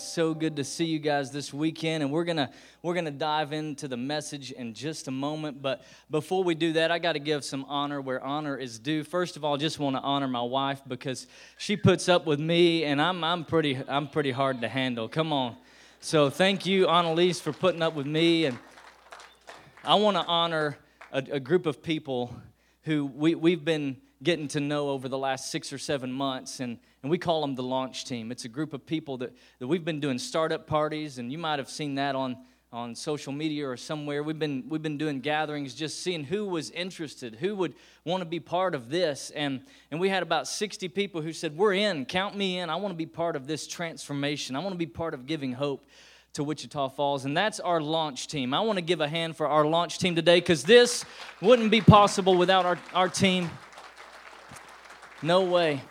is so good to see you guys this weekend and we're to we're to dive into the message in just a moment, but before we do that, I got to give some honor where honor is due. First of all, I just want to honor my wife because she puts up with me and I'm I'm pretty I'm pretty hard to handle. Come on. So, thank you Annalise for putting up with me and I want to honor a, a group of people who we, we've been getting to know over the last six or seven months and and we call them the launch team. It's a group of people that, that we've been doing startup parties, and you might have seen that on, on social media or somewhere. We've been, we've been doing gatherings just seeing who was interested, who would want to be part of this. And, and we had about 60 people who said, We're in, count me in. I want to be part of this transformation. I want to be part of giving hope to Wichita Falls. And that's our launch team. I want to give a hand for our launch team today because this wouldn't be possible without our, our team. No way.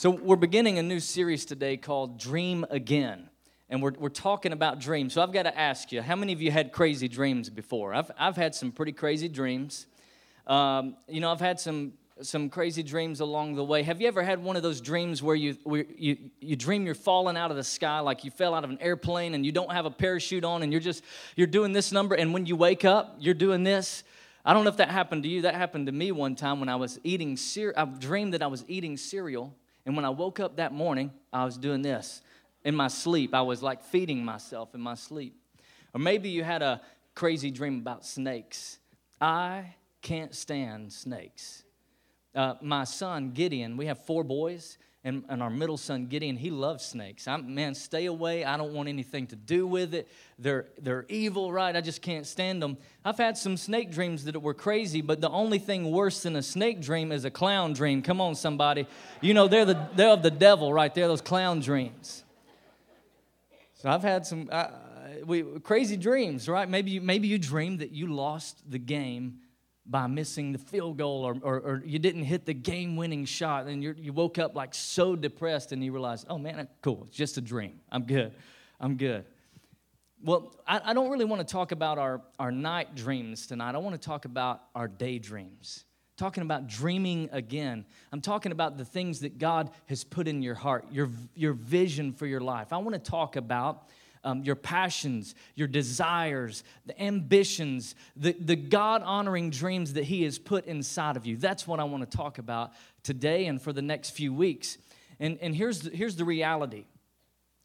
So, we're beginning a new series today called Dream Again. And we're, we're talking about dreams. So, I've got to ask you, how many of you had crazy dreams before? I've, I've had some pretty crazy dreams. Um, you know, I've had some, some crazy dreams along the way. Have you ever had one of those dreams where you, where you, you dream you're falling out of the sky, like you fell out of an airplane and you don't have a parachute on and you're just, you're doing this number, and when you wake up, you're doing this? I don't know if that happened to you. That happened to me one time when I was eating cereal. I dreamed that I was eating cereal and when I woke up that morning, I was doing this. In my sleep, I was like feeding myself in my sleep. Or maybe you had a crazy dream about snakes. I can't stand snakes. Uh, my son, Gideon, we have four boys, and, and our middle son Gideon, he loves snakes. I'm, man, stay away. I don't want anything to do with it. They're, they're evil, right? I just can't stand them. I've had some snake dreams that were crazy, but the only thing worse than a snake dream is a clown dream. Come on, somebody. You know, they're, the, they're of the devil right there, those clown dreams. So I've had some we, crazy dreams, right? Maybe you, maybe you dreamed that you lost the game by missing the field goal or, or, or you didn't hit the game winning shot and you woke up like so depressed and you realized, oh man, cool, it's just a dream. I'm good. I'm good. Well, I, I don't really want to talk about our, our night dreams tonight. I want to talk about our daydreams. Talking about dreaming again. I'm talking about the things that God has put in your heart, your, your vision for your life. I want to talk about um, your passions, your desires, the ambitions, the, the God honoring dreams that He has put inside of you. That's what I want to talk about today and for the next few weeks. And, and here's, the, here's the reality.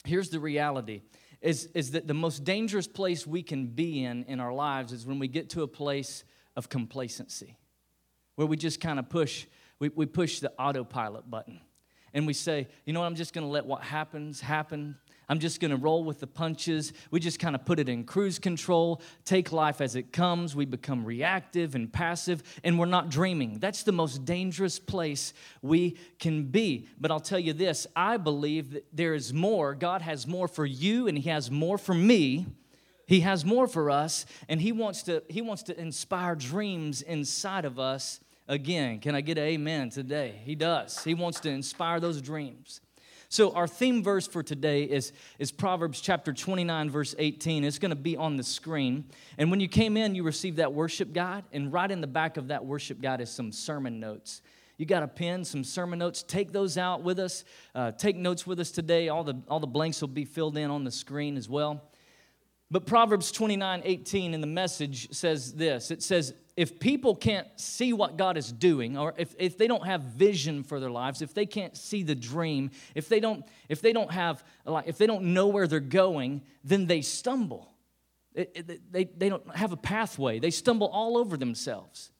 Here's the reality is, is that the most dangerous place we can be in in our lives is when we get to a place of complacency, where we just kind of push, we, we push the autopilot button. And we say, you know what, I'm just going to let what happens happen I'm just going to roll with the punches. We just kind of put it in cruise control, take life as it comes. We become reactive and passive, and we're not dreaming. That's the most dangerous place we can be. But I'll tell you this I believe that there is more. God has more for you, and He has more for me. He has more for us, and He wants to, he wants to inspire dreams inside of us again. Can I get an amen today? He does. He wants to inspire those dreams. So, our theme verse for today is, is Proverbs chapter 29, verse 18. It's going to be on the screen. And when you came in, you received that worship guide. And right in the back of that worship guide is some sermon notes. You got a pen, some sermon notes. Take those out with us. Uh, take notes with us today. All the, all the blanks will be filled in on the screen as well. But Proverbs 29 18 in the message says this it says, if people can't see what God is doing, or if, if they don't have vision for their lives, if they can't see the dream, if they don't, if they don't have, like, if they don't know where they're going, then they stumble. It, it, they, they don't have a pathway. They stumble all over themselves.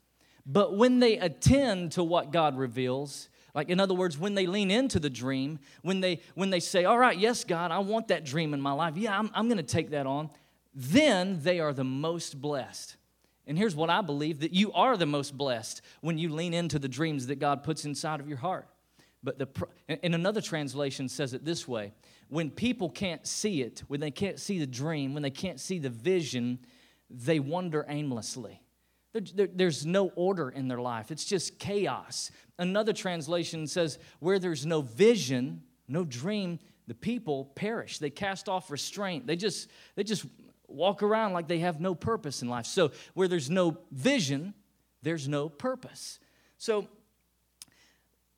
But when they attend to what God reveals, like in other words, when they lean into the dream, when they when they say, All right, yes, God, I want that dream in my life. Yeah, I'm, I'm gonna take that on, then they are the most blessed. And here's what I believe that you are the most blessed when you lean into the dreams that God puts inside of your heart. But the in another translation says it this way when people can't see it, when they can't see the dream, when they can't see the vision, they wander aimlessly. There's no order in their life, it's just chaos. Another translation says, where there's no vision, no dream, the people perish. They cast off restraint. They just, they just walk around like they have no purpose in life. So, where there's no vision, there's no purpose. So,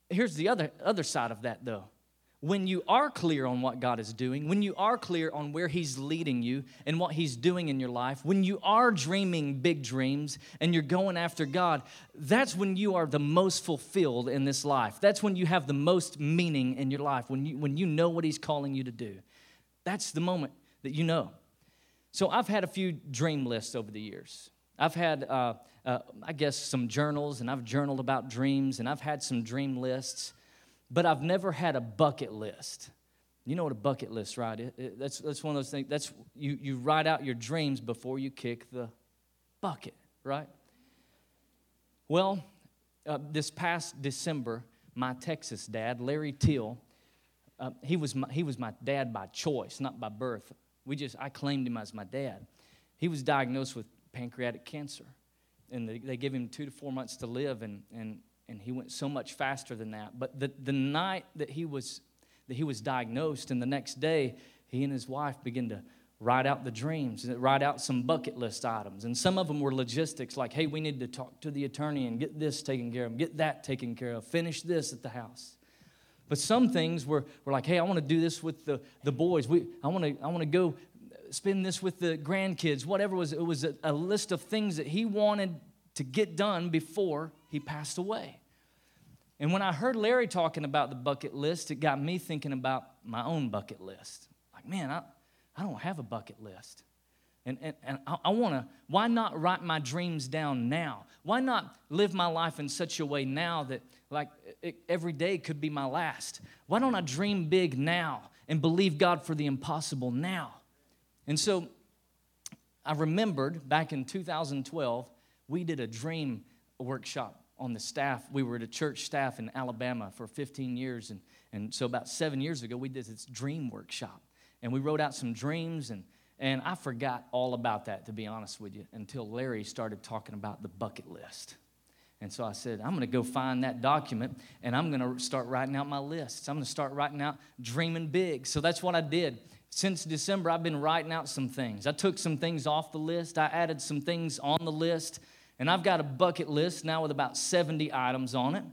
here's the other, other side of that, though. When you are clear on what God is doing, when you are clear on where He's leading you and what He's doing in your life, when you are dreaming big dreams and you're going after God, that's when you are the most fulfilled in this life. That's when you have the most meaning in your life, when you, when you know what He's calling you to do. That's the moment that you know. So I've had a few dream lists over the years. I've had, uh, uh, I guess, some journals, and I've journaled about dreams, and I've had some dream lists but I've never had a bucket list. You know what a bucket list, right? It, it, that's, that's one of those things. That's you, you write out your dreams before you kick the bucket, right? Well, uh, this past December, my Texas dad, Larry Till, uh, he, was my, he was my dad by choice, not by birth. We just, I claimed him as my dad. He was diagnosed with pancreatic cancer, and they, they gave him two to four months to live, and, and and he went so much faster than that. But the, the night that he was that he was diagnosed, and the next day, he and his wife began to write out the dreams, and write out some bucket list items. And some of them were logistics, like, hey, we need to talk to the attorney and get this taken care of, get that taken care of, finish this at the house. But some things were, were like, hey, I want to do this with the, the boys. We, I want to I want to go spend this with the grandkids, whatever it was. It was a, a list of things that he wanted to get done before he passed away. And when I heard Larry talking about the bucket list, it got me thinking about my own bucket list. Like, man, I, I don't have a bucket list. And, and, and I, I want to, why not write my dreams down now? Why not live my life in such a way now that, like, it, every day could be my last? Why don't I dream big now and believe God for the impossible now? And so I remembered back in 2012, we did a dream workshop on the staff. We were at a church staff in Alabama for 15 years. And, and so about seven years ago, we did this dream workshop. And we wrote out some dreams. And, and I forgot all about that, to be honest with you, until Larry started talking about the bucket list. And so I said, I'm going to go find that document and I'm going to start writing out my lists. I'm going to start writing out dreaming big. So that's what I did. Since December, I've been writing out some things. I took some things off the list, I added some things on the list. And I've got a bucket list now with about 70 items on it.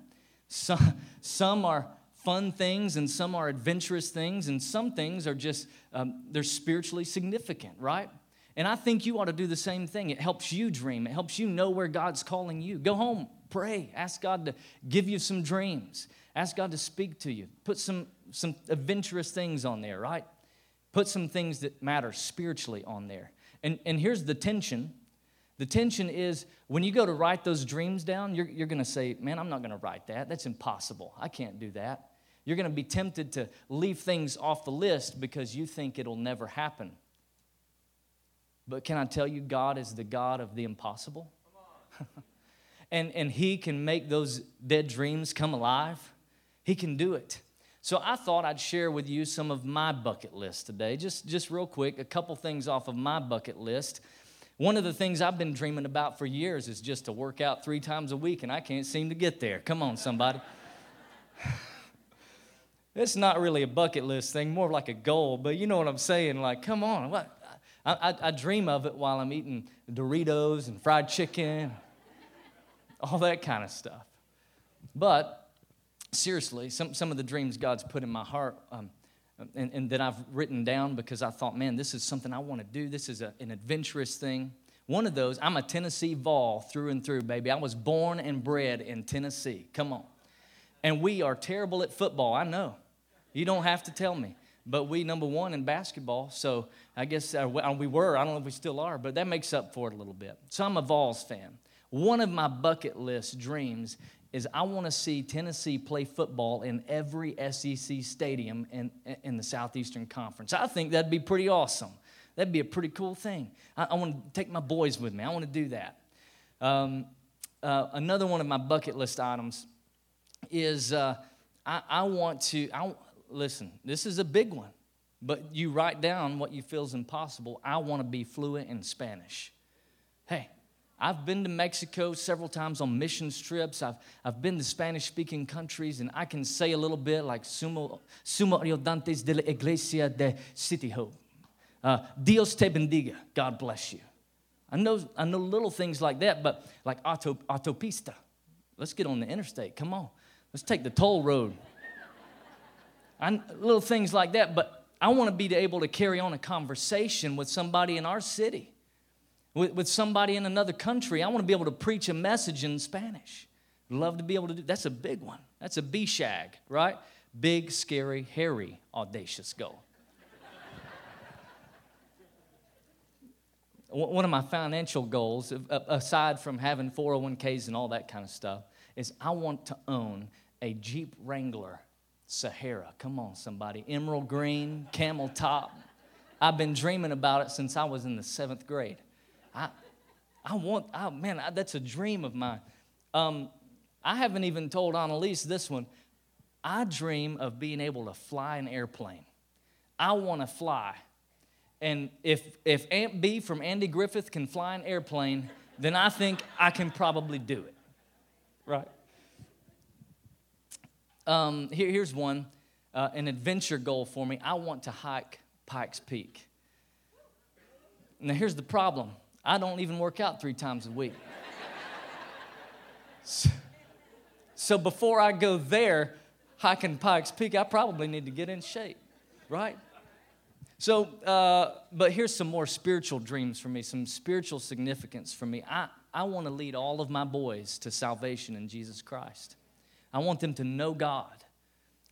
Some, some are fun things and some are adventurous things and some things are just um, they're spiritually significant right? And i think you ought to do the same thing. It helps you dream. It helps you know where god's calling you. Go home pray. Ask god to give you some dreams. Ask god to speak to you. Put some some adventurous things on there right? Put some things that matter spiritually on there. And and here's the tension the tension is when you go to write those dreams down, you're, you're going to say, Man, I'm not going to write that. That's impossible. I can't do that. You're going to be tempted to leave things off the list because you think it'll never happen. But can I tell you, God is the God of the impossible? and, and He can make those dead dreams come alive. He can do it. So I thought I'd share with you some of my bucket list today. Just, just real quick, a couple things off of my bucket list one of the things I've been dreaming about for years is just to work out three times a week, and I can't seem to get there. Come on, somebody. it's not really a bucket list thing, more like a goal, but you know what I'm saying. Like, come on, what? I, I, I dream of it while I'm eating Doritos and fried chicken, all that kind of stuff. But seriously, some, some of the dreams God's put in my heart. Um, and, and that I've written down because I thought, man, this is something I want to do. This is a, an adventurous thing. One of those, I'm a Tennessee Vol through and through, baby. I was born and bred in Tennessee. Come on. And we are terrible at football, I know. You don't have to tell me. But we number one in basketball, so I guess uh, we were. I don't know if we still are, but that makes up for it a little bit. So I'm a Vols fan. One of my bucket list dreams is I want to see Tennessee play football in every SEC stadium in, in the Southeastern Conference. I think that'd be pretty awesome. That'd be a pretty cool thing. I, I want to take my boys with me. I want to do that. Um, uh, another one of my bucket list items is uh, I, I, want to, I, listen, this is a big one, but you write down what you feel is impossible. I want to be fluent in Spanish. Hey, I've been to Mexico several times on missions trips. I've, I've been to Spanish speaking countries, and I can say a little bit like Sumo, Sumo Ayudantes de la Iglesia de City Hope. Uh, Dios te bendiga. God bless you. I know, I know little things like that, but like auto, autopista. Let's get on the interstate. Come on. Let's take the toll road. I, little things like that. But I want to be able to carry on a conversation with somebody in our city, with, with somebody in another country. I want to be able to preach a message in Spanish. Love to be able to do that's a big one. That's a B shag, right? Big, scary, hairy, audacious goal. one of my financial goals, aside from having 401ks and all that kind of stuff, is I want to own a Jeep Wrangler Sahara. Come on, somebody. Emerald green, camel top. I've been dreaming about it since I was in the seventh grade. I, I want, oh man, I, that's a dream of mine. Um, I haven't even told Annalise this one. I dream of being able to fly an airplane. I want to fly and if, if Aunt Bee from Andy Griffith can fly an airplane, then I think I can probably do it. Right? Um, here, here's one uh, an adventure goal for me. I want to hike Pikes Peak. Now, here's the problem I don't even work out three times a week. so, so before I go there, hiking Pikes Peak, I probably need to get in shape, right? So, uh, but here's some more spiritual dreams for me, some spiritual significance for me. I, I want to lead all of my boys to salvation in Jesus Christ. I want them to know God.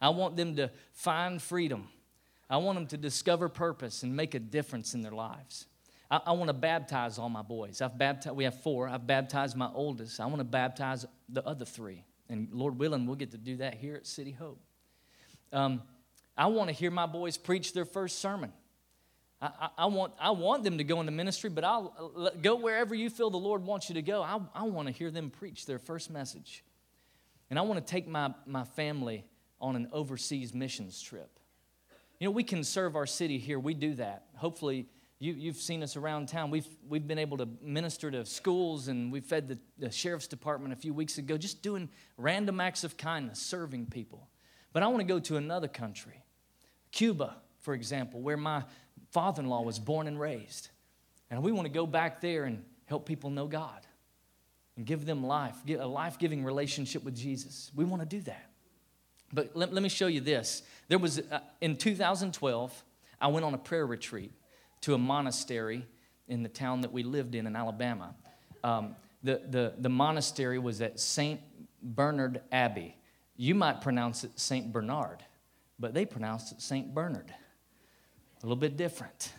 I want them to find freedom. I want them to discover purpose and make a difference in their lives. I, I want to baptize all my boys. I've baptized, we have four. I've baptized my oldest. I want to baptize the other three. And Lord willing, we'll get to do that here at City Hope. Um, I want to hear my boys preach their first sermon. I, I, I, want, I want them to go into ministry, but I'll go wherever you feel the Lord wants you to go. I, I want to hear them preach their first message. And I want to take my, my family on an overseas missions trip. You know, we can serve our city here. We do that. Hopefully, you, you've seen us around town. We've, we've been able to minister to schools, and we fed the, the sheriff's department a few weeks ago, just doing random acts of kindness, serving people. But I want to go to another country, Cuba, for example, where my father in law was born and raised. And we want to go back there and help people know God and give them life, get a life giving relationship with Jesus. We want to do that. But let, let me show you this. There was, uh, in 2012, I went on a prayer retreat to a monastery in the town that we lived in in Alabama. Um, the, the, the monastery was at St. Bernard Abbey. You might pronounce it St. Bernard, but they pronounced it St. Bernard. A little bit different.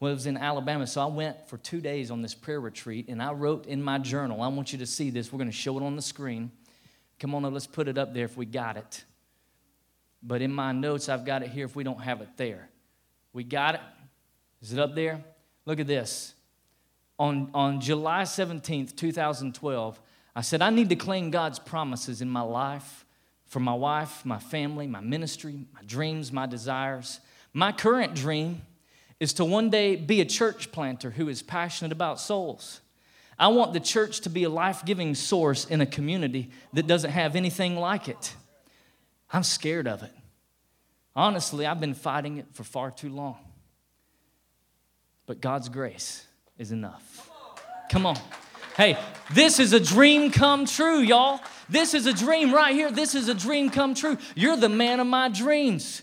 Well, it was in Alabama, so I went for two days on this prayer retreat, and I wrote in my journal. I want you to see this. We're going to show it on the screen. Come on, let's put it up there if we got it. But in my notes, I've got it here if we don't have it there. We got it? Is it up there? Look at this. On, on July 17th, 2012, I said, I need to claim God's promises in my life for my wife, my family, my ministry, my dreams, my desires. My current dream is to one day be a church planter who is passionate about souls. I want the church to be a life giving source in a community that doesn't have anything like it. I'm scared of it. Honestly, I've been fighting it for far too long. But God's grace is enough. Come on. Hey, this is a dream come true, y'all. This is a dream right here. This is a dream come true. You're the man of my dreams.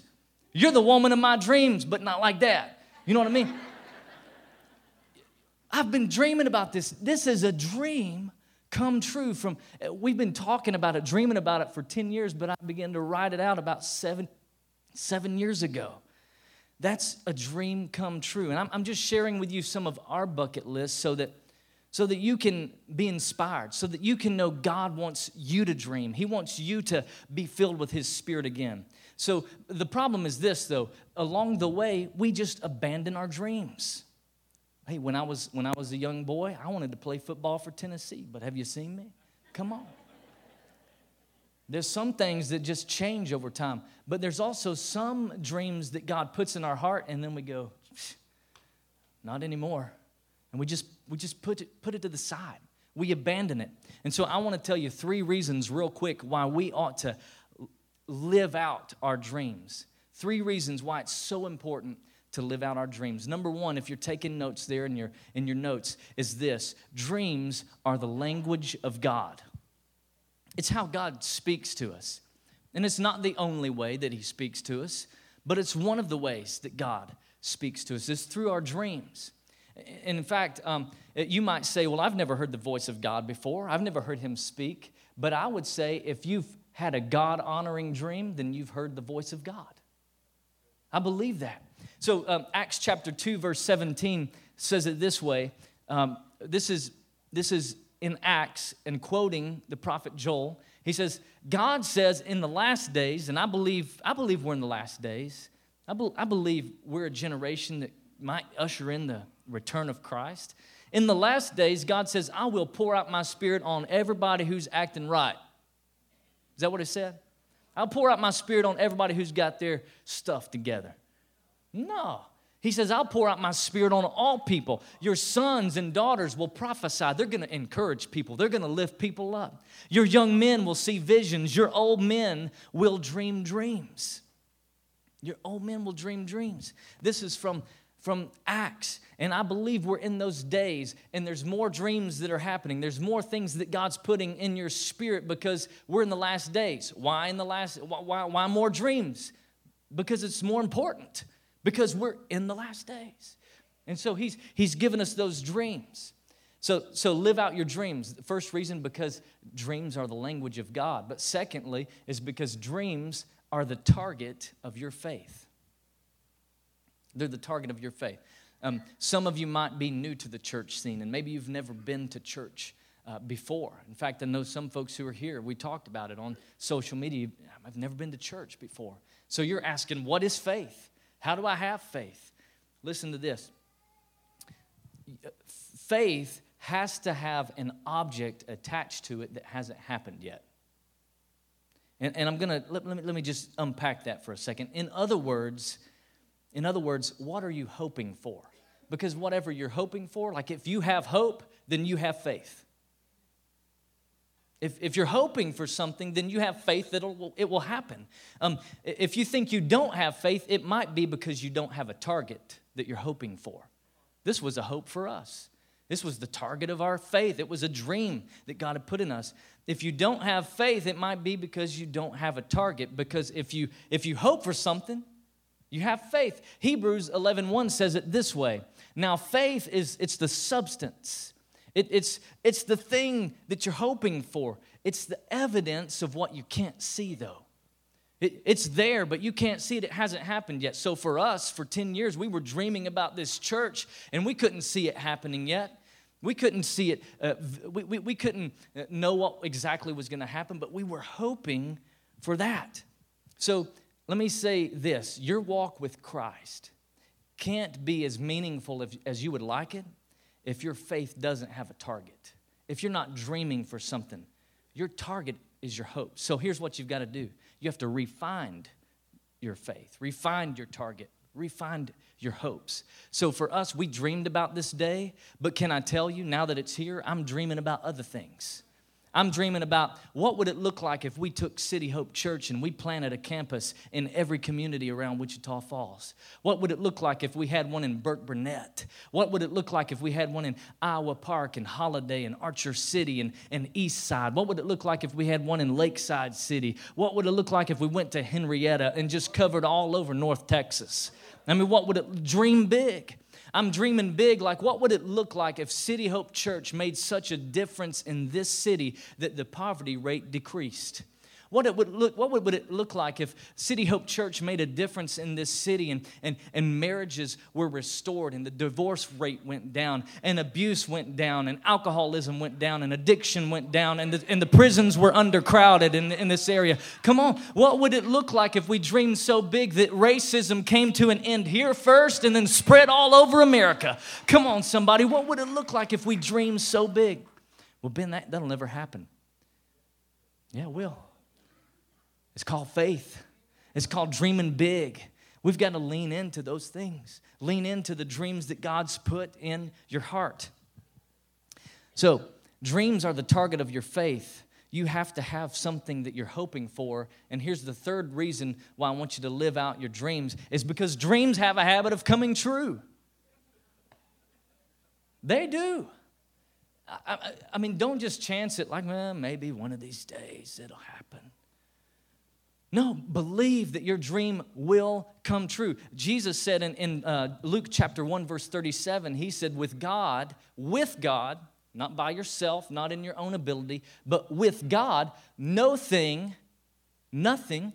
You're the woman of my dreams, but not like that. You know what I mean? I've been dreaming about this. This is a dream come true from we've been talking about it, dreaming about it for 10 years, but I began to write it out about seven, seven years ago. That's a dream come true. And I'm, I'm just sharing with you some of our bucket list so that so that you can be inspired, so that you can know God wants you to dream. He wants you to be filled with His Spirit again. So the problem is this, though. Along the way, we just abandon our dreams. Hey, when I was when I was a young boy, I wanted to play football for Tennessee, but have you seen me? Come on. There's some things that just change over time, but there's also some dreams that God puts in our heart, and then we go, not anymore. And we just we just put it put it to the side. We abandon it. And so i want to tell you three reasons real quick why we ought to live out our dreams. Three reasons why it's so important to live out our dreams. Number one if you're taking notes there in your in your notes is this. Dreams are the language of god it's how god speaks to us And it's not the only way that He speaks to us, but it's one of the ways that God speaks to us. is through our dreams. And in fact, um, you might say, Well, I've never heard the voice of God before, I've never heard Him speak. But I would say, if you've had a God honoring dream, then you've heard the voice of God. I believe that. So, um, Acts chapter 2, verse 17 says it this way. Um, this, is, this is in Acts and quoting the prophet Joel. He says, God says in the last days, and I believe, I believe we're in the last days. I, be, I believe we're a generation that might usher in the return of Christ. In the last days, God says, I will pour out my spirit on everybody who's acting right. Is that what it said? I'll pour out my spirit on everybody who's got their stuff together. No. He says, I'll pour out my spirit on all people. Your sons and daughters will prophesy. They're going to encourage people, they're going to lift people up. Your young men will see visions. Your old men will dream dreams. Your old men will dream dreams. This is from, from Acts. And I believe we're in those days, and there's more dreams that are happening. There's more things that God's putting in your spirit because we're in the last days. Why in the last? Why, why more dreams? Because it's more important because we're in the last days. And so he's, he's given us those dreams. So, so live out your dreams. The first reason, because dreams are the language of God. But secondly, is because dreams are the target of your faith. They're the target of your faith. Um, some of you might be new to the church scene, and maybe you've never been to church uh, before. In fact, I know some folks who are here, we talked about it on social media. I've never been to church before. So you're asking, what is faith? How do I have faith? Listen to this faith has to have an object attached to it that hasn't happened yet. And, and I'm going to, let, let, me, let me just unpack that for a second. In other words, in other words, what are you hoping for? Because whatever you're hoping for, like if you have hope, then you have faith. If, if you're hoping for something, then you have faith that it will happen. Um, if you think you don't have faith, it might be because you don't have a target that you're hoping for. This was a hope for us. This was the target of our faith. It was a dream that God had put in us. If you don't have faith, it might be because you don't have a target. Because if you if you hope for something, you have faith. Hebrews 11:1 1 says it this way. Now faith is it's the substance it, it's, it's the thing that you're hoping for. It's the evidence of what you can't see, though. It, it's there, but you can't see it. It hasn't happened yet. So for us, for 10 years, we were dreaming about this church, and we couldn't see it happening yet. We couldn't see it, uh, we, we, we couldn't uh, know what exactly was going to happen, but we were hoping for that. So let me say this your walk with Christ can't be as meaningful as, as you would like it if your faith doesn't have a target, if you're not dreaming for something, your target is your hope. So here's what you've got to do you have to refine your faith, refine your target, refine your hopes. So for us, we dreamed about this day, but can I tell you, now that it's here, I'm dreaming about other things. I'm dreaming about what would it look like if we took City Hope Church and we planted a campus in every community around Wichita Falls? What would it look like if we had one in Burkburnett? What would it look like if we had one in Iowa Park and Holliday and Archer City and, and East Side? What would it look like if we had one in Lakeside City? What would it look like if we went to Henrietta and just covered all over North Texas? I mean, what would it dream big? I'm dreaming big. Like, what would it look like if City Hope Church made such a difference in this city that the poverty rate decreased? What, it would look, what would it look like if City Hope Church made a difference in this city and, and, and marriages were restored and the divorce rate went down and abuse went down and alcoholism went down and addiction went down and the, and the prisons were undercrowded in, in this area? Come on, what would it look like if we dreamed so big that racism came to an end here first and then spread all over America? Come on, somebody, what would it look like if we dreamed so big? Well, Ben, that, that'll never happen. Yeah, it will. It's called faith, it's called dreaming big. We've got to lean into those things, lean into the dreams that God's put in your heart. So, dreams are the target of your faith. You have to have something that you're hoping for. And here's the third reason why I want you to live out your dreams is because dreams have a habit of coming true. They do. I, I, I mean, don't just chance it like, well, maybe one of these days it'll happen. No, believe that your dream will come true. Jesus said in, in uh, Luke chapter 1, verse 37, He said, With God, with God, not by yourself, not in your own ability, but with God, no thing, nothing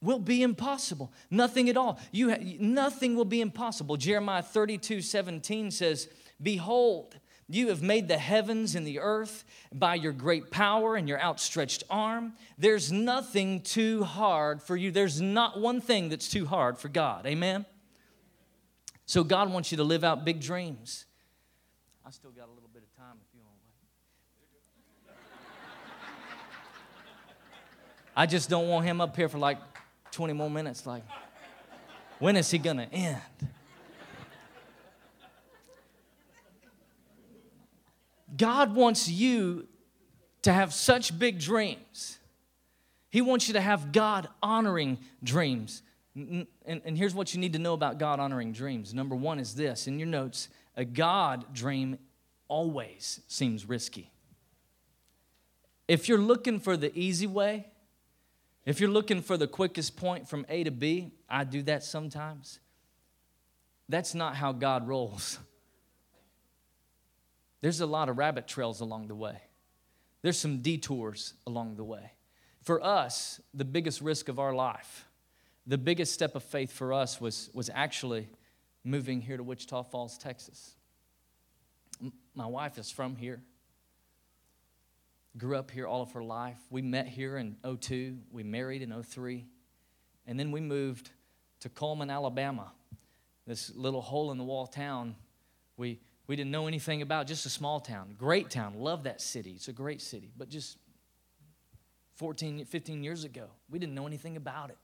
will be impossible. Nothing at all. You ha- nothing will be impossible. Jeremiah 32, 17 says, Behold, you have made the heavens and the earth by your great power and your outstretched arm. There's nothing too hard for you. There's not one thing that's too hard for God. Amen? So, God wants you to live out big dreams. I still got a little bit of time if you want to. I just don't want him up here for like 20 more minutes. Like, when is he going to end? God wants you to have such big dreams. He wants you to have God honoring dreams. And, and, here's what you need to know about God honoring dreams. Number one is this in your notes a God dream always seems risky. If you're looking for the easy way, if you're looking for the quickest point from A to B, I do that sometimes. That's not how God rolls. There's a lot of rabbit trails along the way, there's some detours along the way. For us, the biggest risk of our life, the biggest step of faith for us was, was actually moving here to Wichita Falls, Texas. My wife is from here. Grew up here all of her life. We met here in 02. We married in 03. And then we moved to Cullman, Alabama, this little hole in the wall town. We, we didn't know anything about, just a small town. Great town. Love that city. It's a great city. But just 14, 15 years ago, we didn't know anything about it.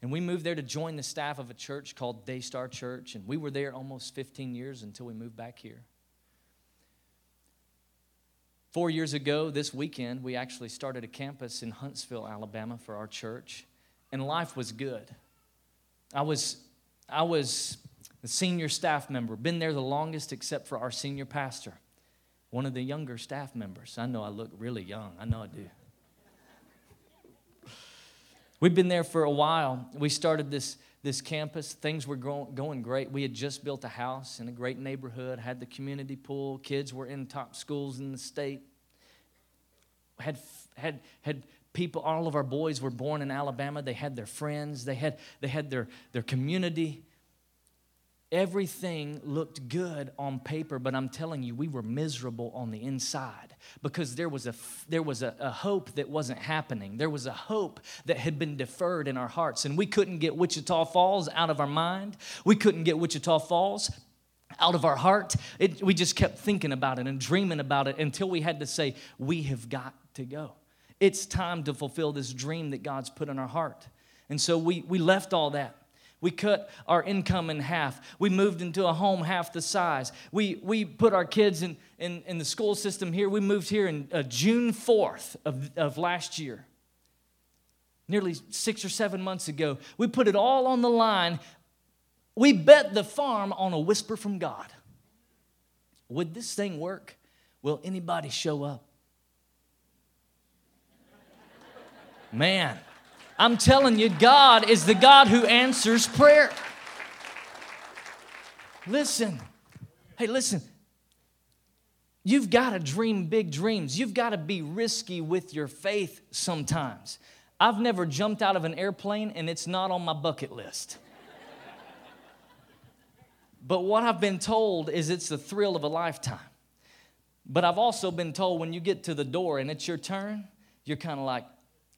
And we moved there to join the staff of a church called Daystar Church. And we were there almost 15 years until we moved back here. Four years ago, this weekend, we actually started a campus in Huntsville, Alabama for our church. And life was good. I was, I was the senior staff member, been there the longest except for our senior pastor, one of the younger staff members. I know I look really young, I know I do. We've been there for a while. We started this, this campus. Things were going, going great. We had just built a house in a great neighborhood, had the community pool. Kids were in top schools in the state. Had, had, had people, all of our boys were born in Alabama. They had their friends, they had, they had their, their community everything looked good on paper but i'm telling you we were miserable on the inside because there was a there was a, a, hope that wasn't happening. There was a hope that had been deferred in our hearts and we couldn't get wichita falls out of our mind. We couldn't get wichita falls out of our heart. It, we just kept thinking about it and dreaming about it until we had to say we have got to go. It's time to fulfill this dream that god's put in our heart. And so we we left all that we cut our income in half. We moved into a home half the size. We, we put our kids in, in, in the school system here. We moved here in uh, June 4th of, of last year, nearly six or seven months ago. We put it all on the line. We bet the farm on a whisper from God. Would this thing work? Will anybody show up? Man. I'm telling you, God is the God who answers prayer. Listen, hey, listen. You've got to dream big dreams. You've got to be risky with your faith sometimes. I've never jumped out of an airplane and it's not on my bucket list. but what I've been told is it's the thrill of a lifetime. But I've also been told when you get to the door and it's your turn, you're kind of like,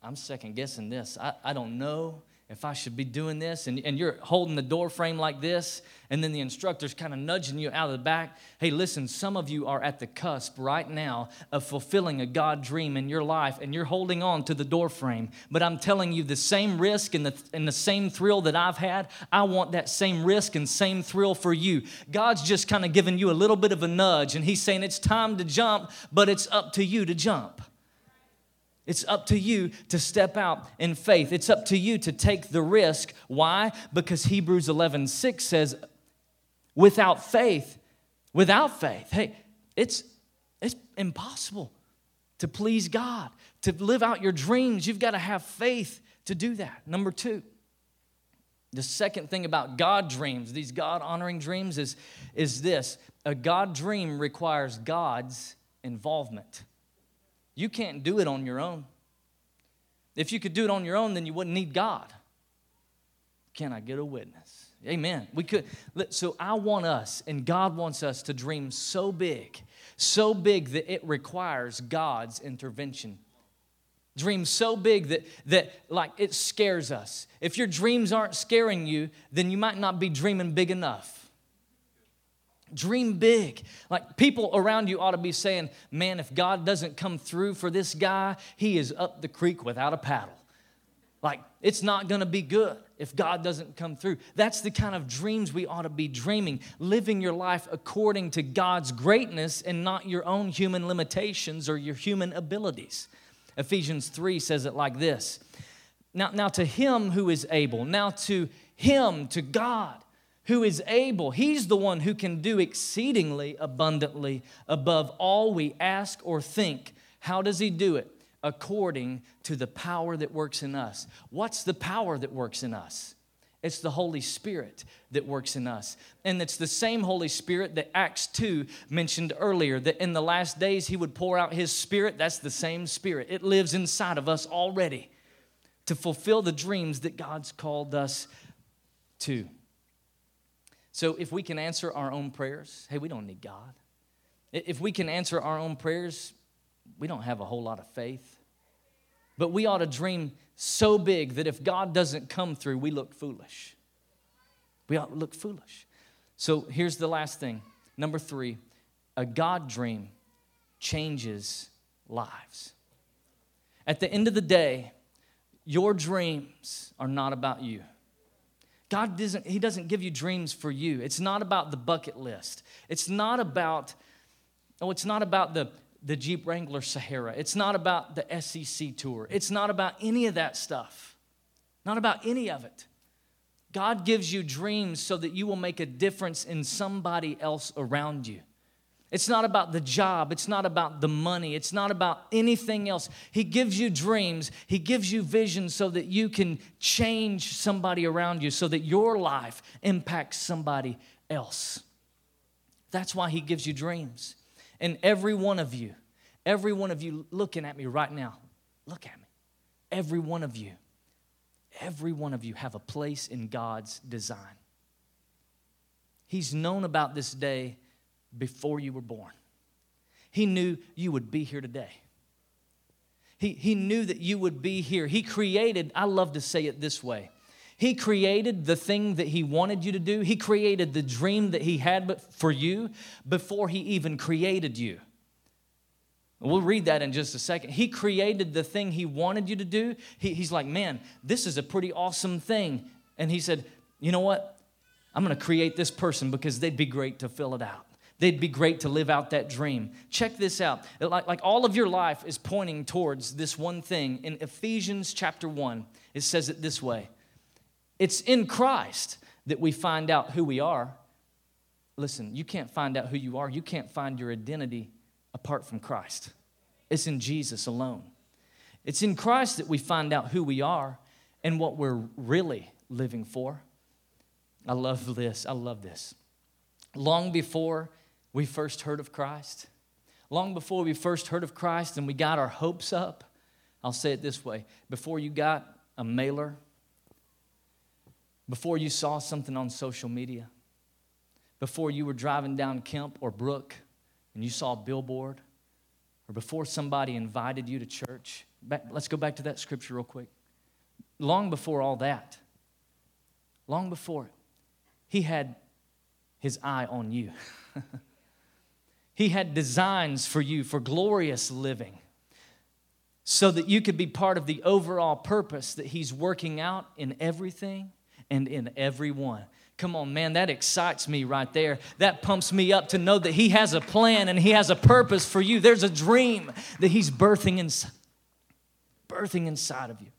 I'm second guessing this. I, I don't know if I should be doing this. And, and you're holding the door frame like this, and then the instructor's kind of nudging you out of the back. Hey, listen, some of you are at the cusp right now of fulfilling a God dream in your life, and you're holding on to the door frame. But I'm telling you, the same risk and the, and the same thrill that I've had, I want that same risk and same thrill for you. God's just kind of giving you a little bit of a nudge, and He's saying it's time to jump, but it's up to you to jump. It's up to you to step out in faith. It's up to you to take the risk. Why? Because Hebrews 11 6 says, without faith, without faith, hey, it's, it's impossible to please God, to live out your dreams. You've got to have faith to do that. Number two, the second thing about God dreams, these God honoring dreams, is, is this a God dream requires God's involvement. You can't do it on your own. If you could do it on your own, then you wouldn't need God. Can I get a witness? Amen. We could. So I want us, and God wants us to dream so big, so big that it requires God's intervention. Dream so big that, that like it scares us. If your dreams aren't scaring you, then you might not be dreaming big enough. Dream big. Like people around you ought to be saying, man, if God doesn't come through for this guy, he is up the creek without a paddle. Like it's not gonna be good if God doesn't come through. That's the kind of dreams we ought to be dreaming, living your life according to God's greatness and not your own human limitations or your human abilities. Ephesians 3 says it like this Now, now to him who is able, now to him, to God who is able. He's the one who can do exceedingly abundantly above all we ask or think. How does he do it? According to the power that works in us. What's the power that works in us? It's the Holy Spirit that works in us. And it's the same Holy Spirit that Acts 2 mentioned earlier, that in the last days he would pour out his Spirit. That's the same Spirit. It lives inside of us already to fulfill the dreams that God's called us to. So if we can answer our own prayers, hey, we don't need God. If we can answer our own prayers, we don't have a whole lot of faith. But we ought to dream so big that if God doesn't come through, we look foolish. We ought to look foolish. So here's the last thing. Number three, a God dream changes lives. At the end of the day, your dreams are not about you. God doesn't, He doesn't give you dreams for you. It's not about the bucket list. It's not about, oh, it's not about the, the Jeep Wrangler Sahara. It's not about the SEC tour. It's not about any of that stuff. Not about any of it. God gives you dreams so that you will make a difference in somebody else around you. It's not about the job. It's not about the money. It's not about anything else. He gives you dreams. He gives you visions so that you can change somebody around you, so that your life impacts somebody else. That's why He gives you dreams. And every one of you, every one of you looking at me right now, look at me. Every one of you, every one of you have a place in God's design. He's known about this day before you were born. He knew you would be here today. He, he knew that you would be here. He created, I love to say it this way. He created the thing that He wanted you to do. He created the dream that He had for you before He even created you. We'll read that in just a second. He created the thing He wanted you to do. He, he's like, man, this is a pretty awesome thing. And He said, you know what? I'm going to create this person because they'd be great to fill it out they'd be great to live out that dream. Check this out. Like, like all of your life is pointing towards this one thing. In Ephesians chapter 1, it says it this way It's in Christ that we find out who we are. Listen, you can't find out who you are, you can't find your identity apart from Christ. It's in Jesus alone. It's in Christ that we find out who we are and what we're really living for. I love this. I love this. Long before we first heard of Christ, long before we first heard of Christ and we got our hopes up, I'll say it this way before you got a mailer, before you saw something on social media, before you were driving down Kemp or Brook and you saw a billboard, or before somebody invited you to church. Back, let's go back to that scripture real quick. Long before all that, long before it, he had his eye on you. He had designs for you for glorious living so that you could be part of the overall purpose that He's working out in everything and in everyone. Come on, man, that excites me right there. That pumps me up to know that He has a plan and He has a purpose for you. There's a dream that He's birthing inside, birthing inside of you.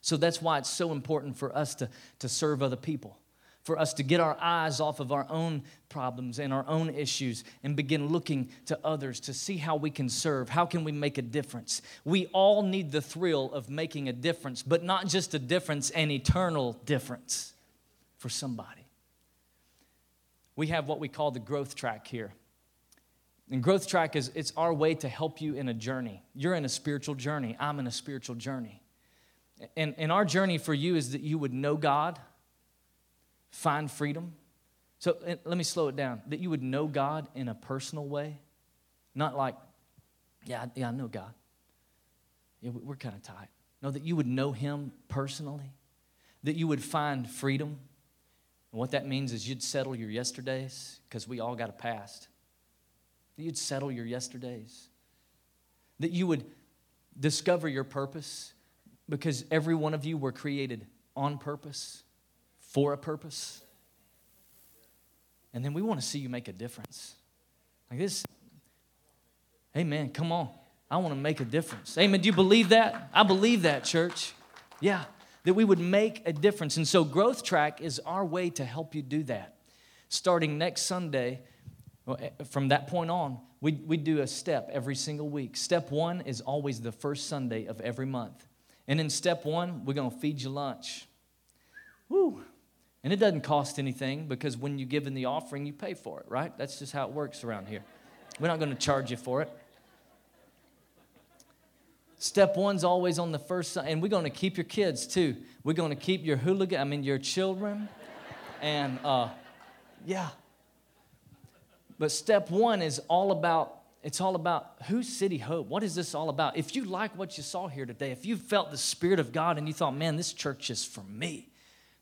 So that's why it's so important for us to, to serve other people for us to get our eyes off of our own problems and our own issues and begin looking to others to see how we can serve how can we make a difference. We all need the thrill of making a difference but not just a difference an eternal difference for somebody. We have what we call the growth track here. And growth track is it's our way to help you in a journey. You're in a spiritual journey. I'm in a spiritual journey. And, and our journey for you is that you would know god find freedom. So let me slow it down that you would know God in a personal way, not like, yeah, yeah, I know God. Yeah, we're kind of tight. No, that you would know Him personally, that you would find freedom. And what that means is you'd settle your yesterdays, because we all got a past. That you'd settle your yesterdays. That you would discover your purpose, because every one of you were created on purpose for a purpose. And then we want to see you make a difference. Like this. Amen. Come on. I want to make a difference. Amen. Do you believe that? I believe that, church. Yeah. That we would make a difference. And so, Growth Track is our way to help you do that. Starting next Sunday, eh, from that point on, we, we do a step every single week. Step one is always the first Sunday of every month. And in step one, we're going to feed you lunch. Woo. And it doesn't cost anything because when you give in the offering, you pay for it, right? That's just how it works around here. We're not going to charge you for it. Step one's always on the first side, and we're going to keep your kids too. We're going to keep your hooligan, I mean your children, and uh, yeah. But step one is all about it's all about who's City Hope. What is this all about? If you like what you saw here today, if you felt the Spirit of God and you thought, man, this church is for me,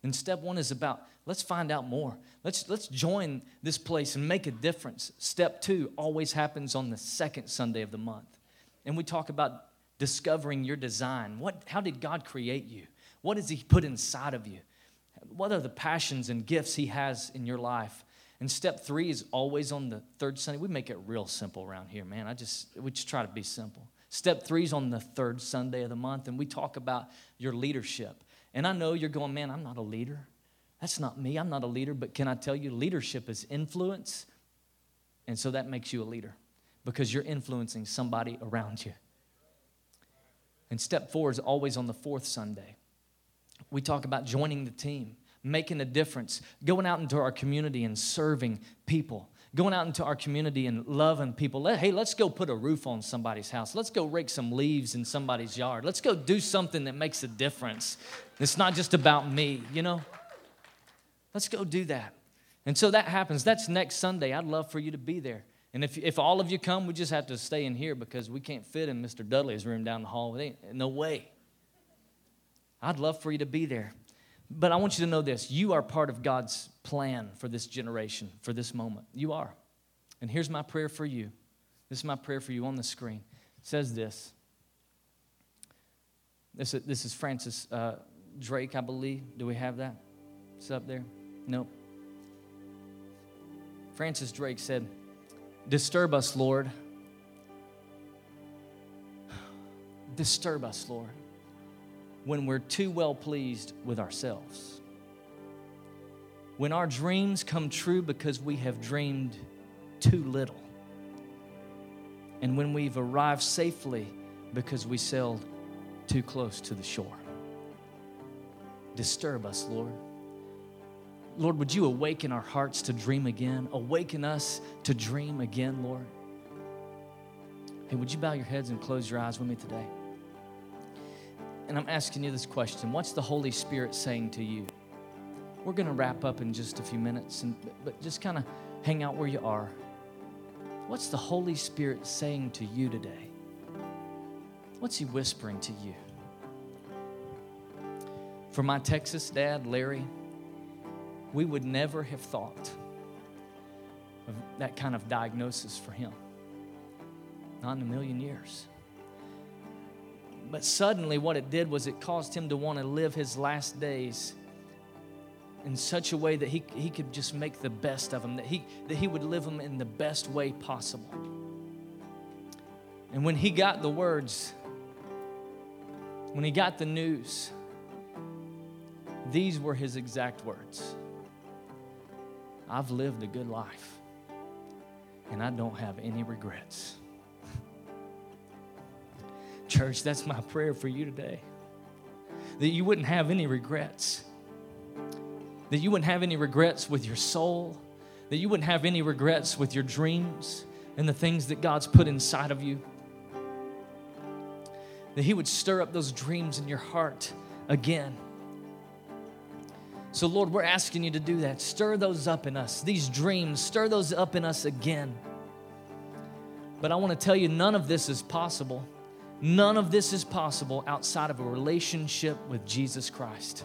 and step one is about let's find out more. Let's, let's join this place and make a difference. Step two always happens on the second Sunday of the month. And we talk about discovering your design. What, how did God create you? What does He put inside of you? What are the passions and gifts He has in your life? And step three is always on the third Sunday. We make it real simple around here, man. I just we just try to be simple. Step three is on the third Sunday of the month, and we talk about your leadership. And I know you're going, man, I'm not a leader. That's not me. I'm not a leader. But can I tell you, leadership is influence. And so that makes you a leader because you're influencing somebody around you. And step four is always on the fourth Sunday. We talk about joining the team, making a difference, going out into our community and serving people going out into our community and loving people. Hey, let's go put a roof on somebody's house. Let's go rake some leaves in somebody's yard. Let's go do something that makes a difference. It's not just about me, you know? Let's go do that. And so that happens. That's next Sunday. I'd love for you to be there. And if, if all of you come, we just have to stay in here because we can't fit in Mr. Dudley's room down the hall. No way. I'd love for you to be there. But I want you to know this you are part of God's plan for this generation, for this moment. You are. And here's my prayer for you. This is my prayer for you on the screen. It says this. This is, this is Francis uh, Drake, I believe. Do we have that? It's up there? Nope. Francis Drake said, Disturb us, Lord. Disturb us, Lord when we're too well pleased with ourselves. When our dreams come true because we have dreamed too little. And when we've arrived safely because we sailed too close to the shore. Disturb us, Lord. Lord, would you awaken our hearts to dream again? Awaken us to dream again, Lord. Hey, would you bow your heads and close your eyes with me today? And I'm asking you this question What's the Holy Spirit saying to you? We're going to wrap up in just a few minutes, and, but just kind of hang out where you are. What's the Holy Spirit saying to you today? What's He whispering to you? For my Texas dad, Larry, we would never have thought of that kind of diagnosis for him. Not in a million years. But suddenly, what it did was it caused him to want to live his last days in such a way that he, he could just make the best of them, that he, that he would live them in the best way possible. And when he got the words, when he got the news, these were his exact words I've lived a good life and I don't have any regrets. Church, that's my prayer for you today. That you wouldn't have any regrets. That you wouldn't have any regrets with your soul. That you wouldn't have any regrets with your dreams and the things that God's put inside of you. That He would stir up those dreams in your heart again. So, Lord, we're asking you to do that. Stir those up in us, these dreams, stir those up in us again. But I want to tell you, none of this is possible. None of this is possible outside of a relationship with Jesus Christ.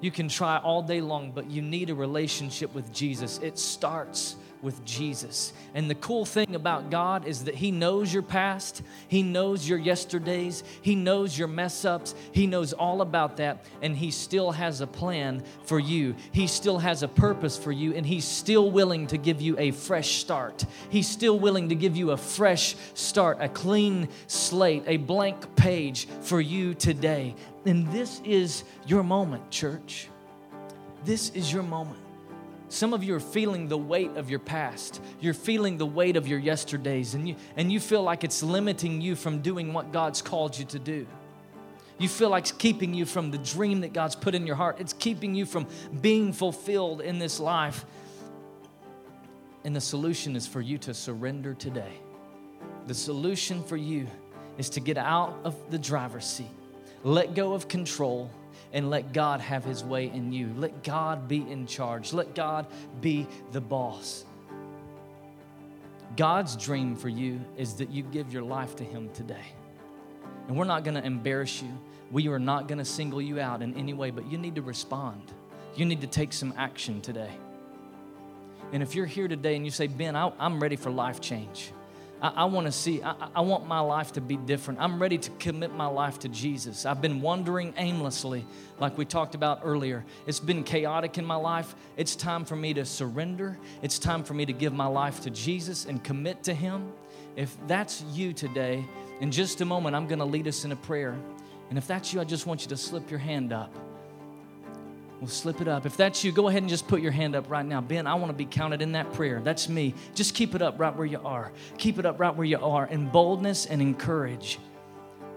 You can try all day long, but you need a relationship with Jesus. It starts with Jesus. And the cool thing about God is that He knows your past, He knows your yesterdays, He knows your mess ups, He knows all about that, and He still has a plan for you. He still has a purpose for you, and He's still willing to give you a fresh start. He's still willing to give you a fresh start, a clean slate, a blank page for you today. And this is your moment, church. This is your moment. Some of you are feeling the weight of your past. You're feeling the weight of your yesterdays, and you, and you feel like it's limiting you from doing what God's called you to do. You feel like it's keeping you from the dream that God's put in your heart. It's keeping you from being fulfilled in this life. And the solution is for you to surrender today. The solution for you is to get out of the driver's seat, let go of control, and let God have his way in you. Let God be in charge. Let God be the boss. God's dream for you is that you give your life to him today. And we're not going to embarrass you. We are not going to single you out in any way, but you need to respond. You need to take some action today. And if you're here today and you say, Ben, I, am ready for life change, I, I want to see, I, I want my life to be different. I'm ready to commit my life to Jesus. I've been wandering aimlessly, like we talked about earlier. It's been chaotic in my life. It's time for me to surrender. It's time for me to give my life to Jesus and commit to Him. If that's you today, in just a moment, I'm going to lead us in a prayer. And if that's you, I just want you to slip your hand up. We'll slip it up. If that's you, go ahead and just put your hand up right now. Ben, I want to be counted in that prayer. That's me. Just keep it up right where you are. Keep it up right where you are in boldness and in courage.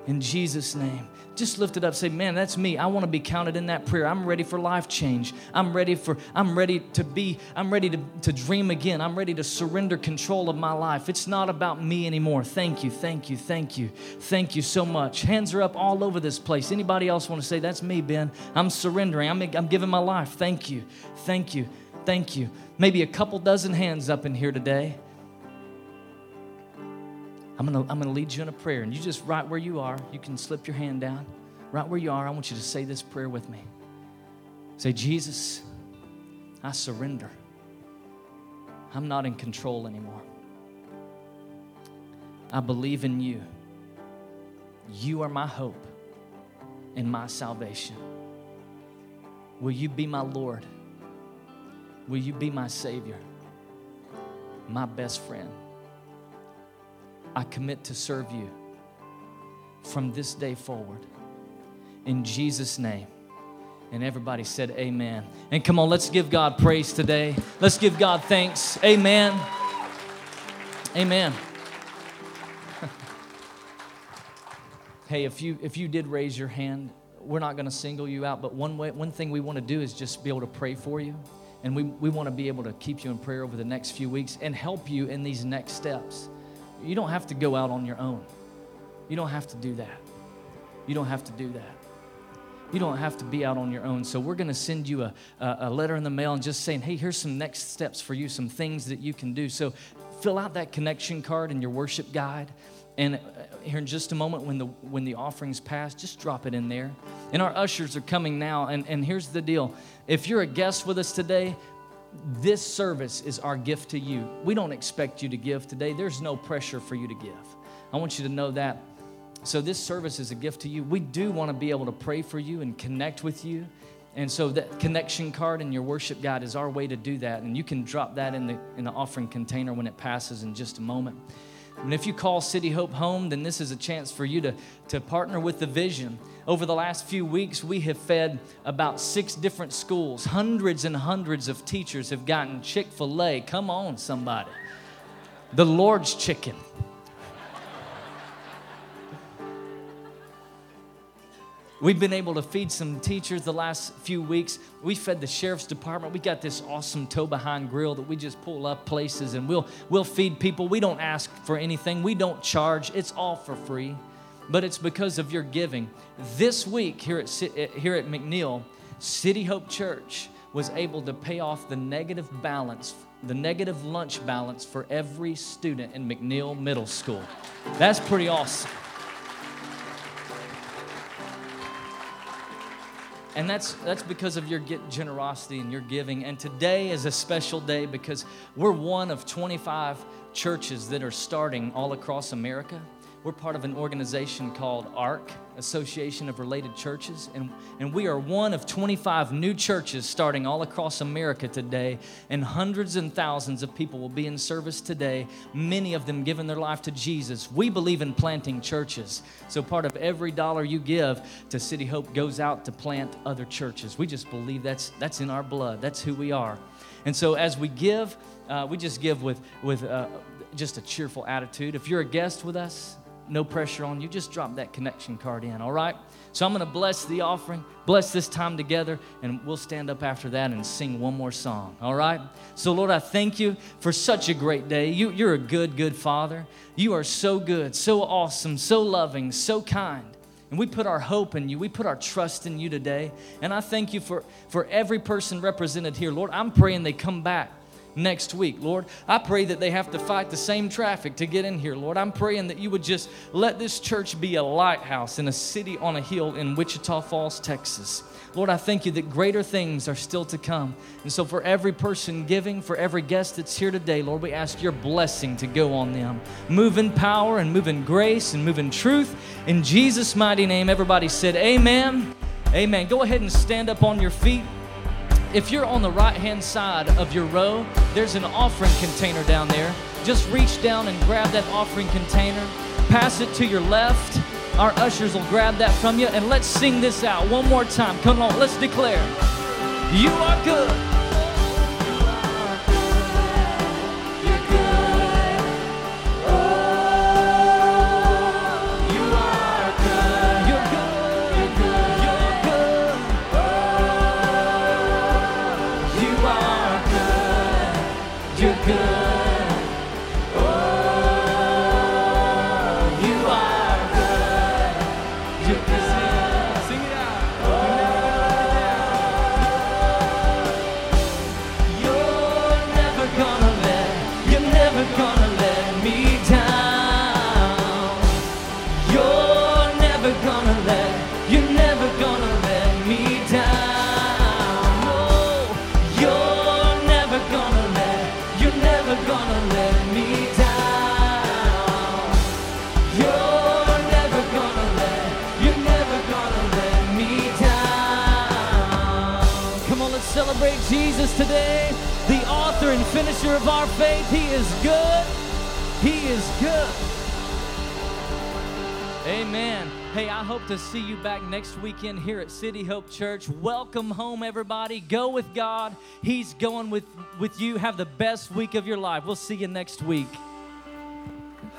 In Jesus' name. Just lift it up. Say man that's me. I want to be counted in that prayer. I'm ready for life change. I'm ready for i'm ready to be i'm ready to, to dream again. I'm ready to surrender control of my life. It's not about me anymore. Thank you thank you thank you. Thank you so much. Hands are up all over this place. Anybody else want to say that's me ben. I'm surrendering. I'm, I'm giving my life. Thank you. Thank you. Thank you. Maybe a couple dozen hands up in here today I'm gonna, I'm gonna lead you in a prayer. And you just, right where you are, you can slip your hand down. Right where you are, I want you to say this prayer with me. Say, Jesus, I surrender. I'm not in control anymore. I believe in you. You are my hope and my salvation. Will you be my Lord? Will you be my Savior? My best friend? I commit to serve you from this day forward. In Jesus' name. And everybody said, Amen. And come on, let's give God praise today. Let's give God thanks. Amen. Amen. hey, if you if you did raise your hand, we're not going to single you out, but one way one thing we want to do is just be able to pray for you. And we, we want to be able to keep you in prayer over the next few weeks and help you in these next steps. You don't have to go out on your own. You don't have to do that. You don't have to do that. You don't have to be out on your own. So, we're going to send you a, a, letter in the mail and just saying, hey, here's some next steps for you, some things that you can do. So, fill out that connection card in your worship guide. And uh, here in just a moment, when the, when the offerings pass, just drop it in there. And our ushers are coming now. And, and here's the deal if you're a guest with us today, this service is our gift to you. We don't expect you to give today. There's no pressure for you to give. I want you to know that. So, this service is a gift to you. We do want to be able to pray for you and connect with you. And so, that connection card in your worship guide is our way to do that. And you can drop that in the, in the offering container when it passes in just a moment. And if you call City Hope home, then this is a chance for you to, to partner with the vision. Over the last few weeks, we have fed about six different schools. Hundreds and hundreds of teachers have gotten Chick fil A. Come on, somebody. The Lord's chicken. We've been able to feed some teachers the last few weeks. We fed the sheriff's department. We got this awesome tow behind grill that we just pull up places and we'll we'll feed people. We don't ask for anything. We don't charge. It's all for free. But it's because of your giving. This week here at eh, here at McNiel, City Hope Church was able to pay off the negative balance, the negative lunch balance for every student in McNiel Middle School. That's pretty awesome. And that's, that's because of your generosity and your giving. And today is a special day because we're one of 25 churches that are starting all across America. We're part of an organization called ARC, Association of Related Churches, and, and we are one of 25 new churches starting all across America today, and hundreds and thousands of people will be in service today, many of them giving their life to Jesus. We believe in planting churches, so part of every dollar you give to City Hope goes out to plant other churches. We just believe that's, that's in our blood, that's who we are. And so as we give, uh, we just give with, with uh, just a cheerful attitude. If you're a guest with us, no pressure on you. Just drop that connection card in, all right? So I'm going to bless the offering, bless this time together, and we'll stand up after that and sing one more song, all right? So, Lord, I thank you for such a great day. You, you're a good, good Father. You are so good, so awesome, so loving, so kind. And we put our hope in you. We put our trust in you today. And I thank you for, for every person represented here. Lord, I'm praying they come back next week. Lord, I pray that they have to fight the same traffic to get in here. Lord, I'm praying that you would just let this church be a lighthouse in a city on a hill in Wichita Falls, Texas. Lord, I thank you that greater things are still to come. And so, for every person giving, for every guest that's here today, Lord, we ask your blessing to go on them. Move in power and move in grace and move in truth. In Jesus' mighty name, everybody said, Amen. Amen. Go ahead and stand up on your feet. If you're on the right hand side of your row, there's an offering container down there. Just reach down and grab that offering container, pass it to your left. Our ushers will grab that from you, and let's sing this out one more time. Come on, let's declare You are good. of our faith. He is good. He is good. Amen. Hey, I hope to see you back next weekend here at City Hope Church. Welcome home, everybody. Go with God. He's going with, with you. Have the best week of your life. We'll see you next week.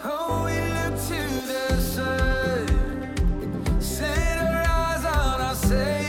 Oh, we look to the sun, set our eyes on our Savior.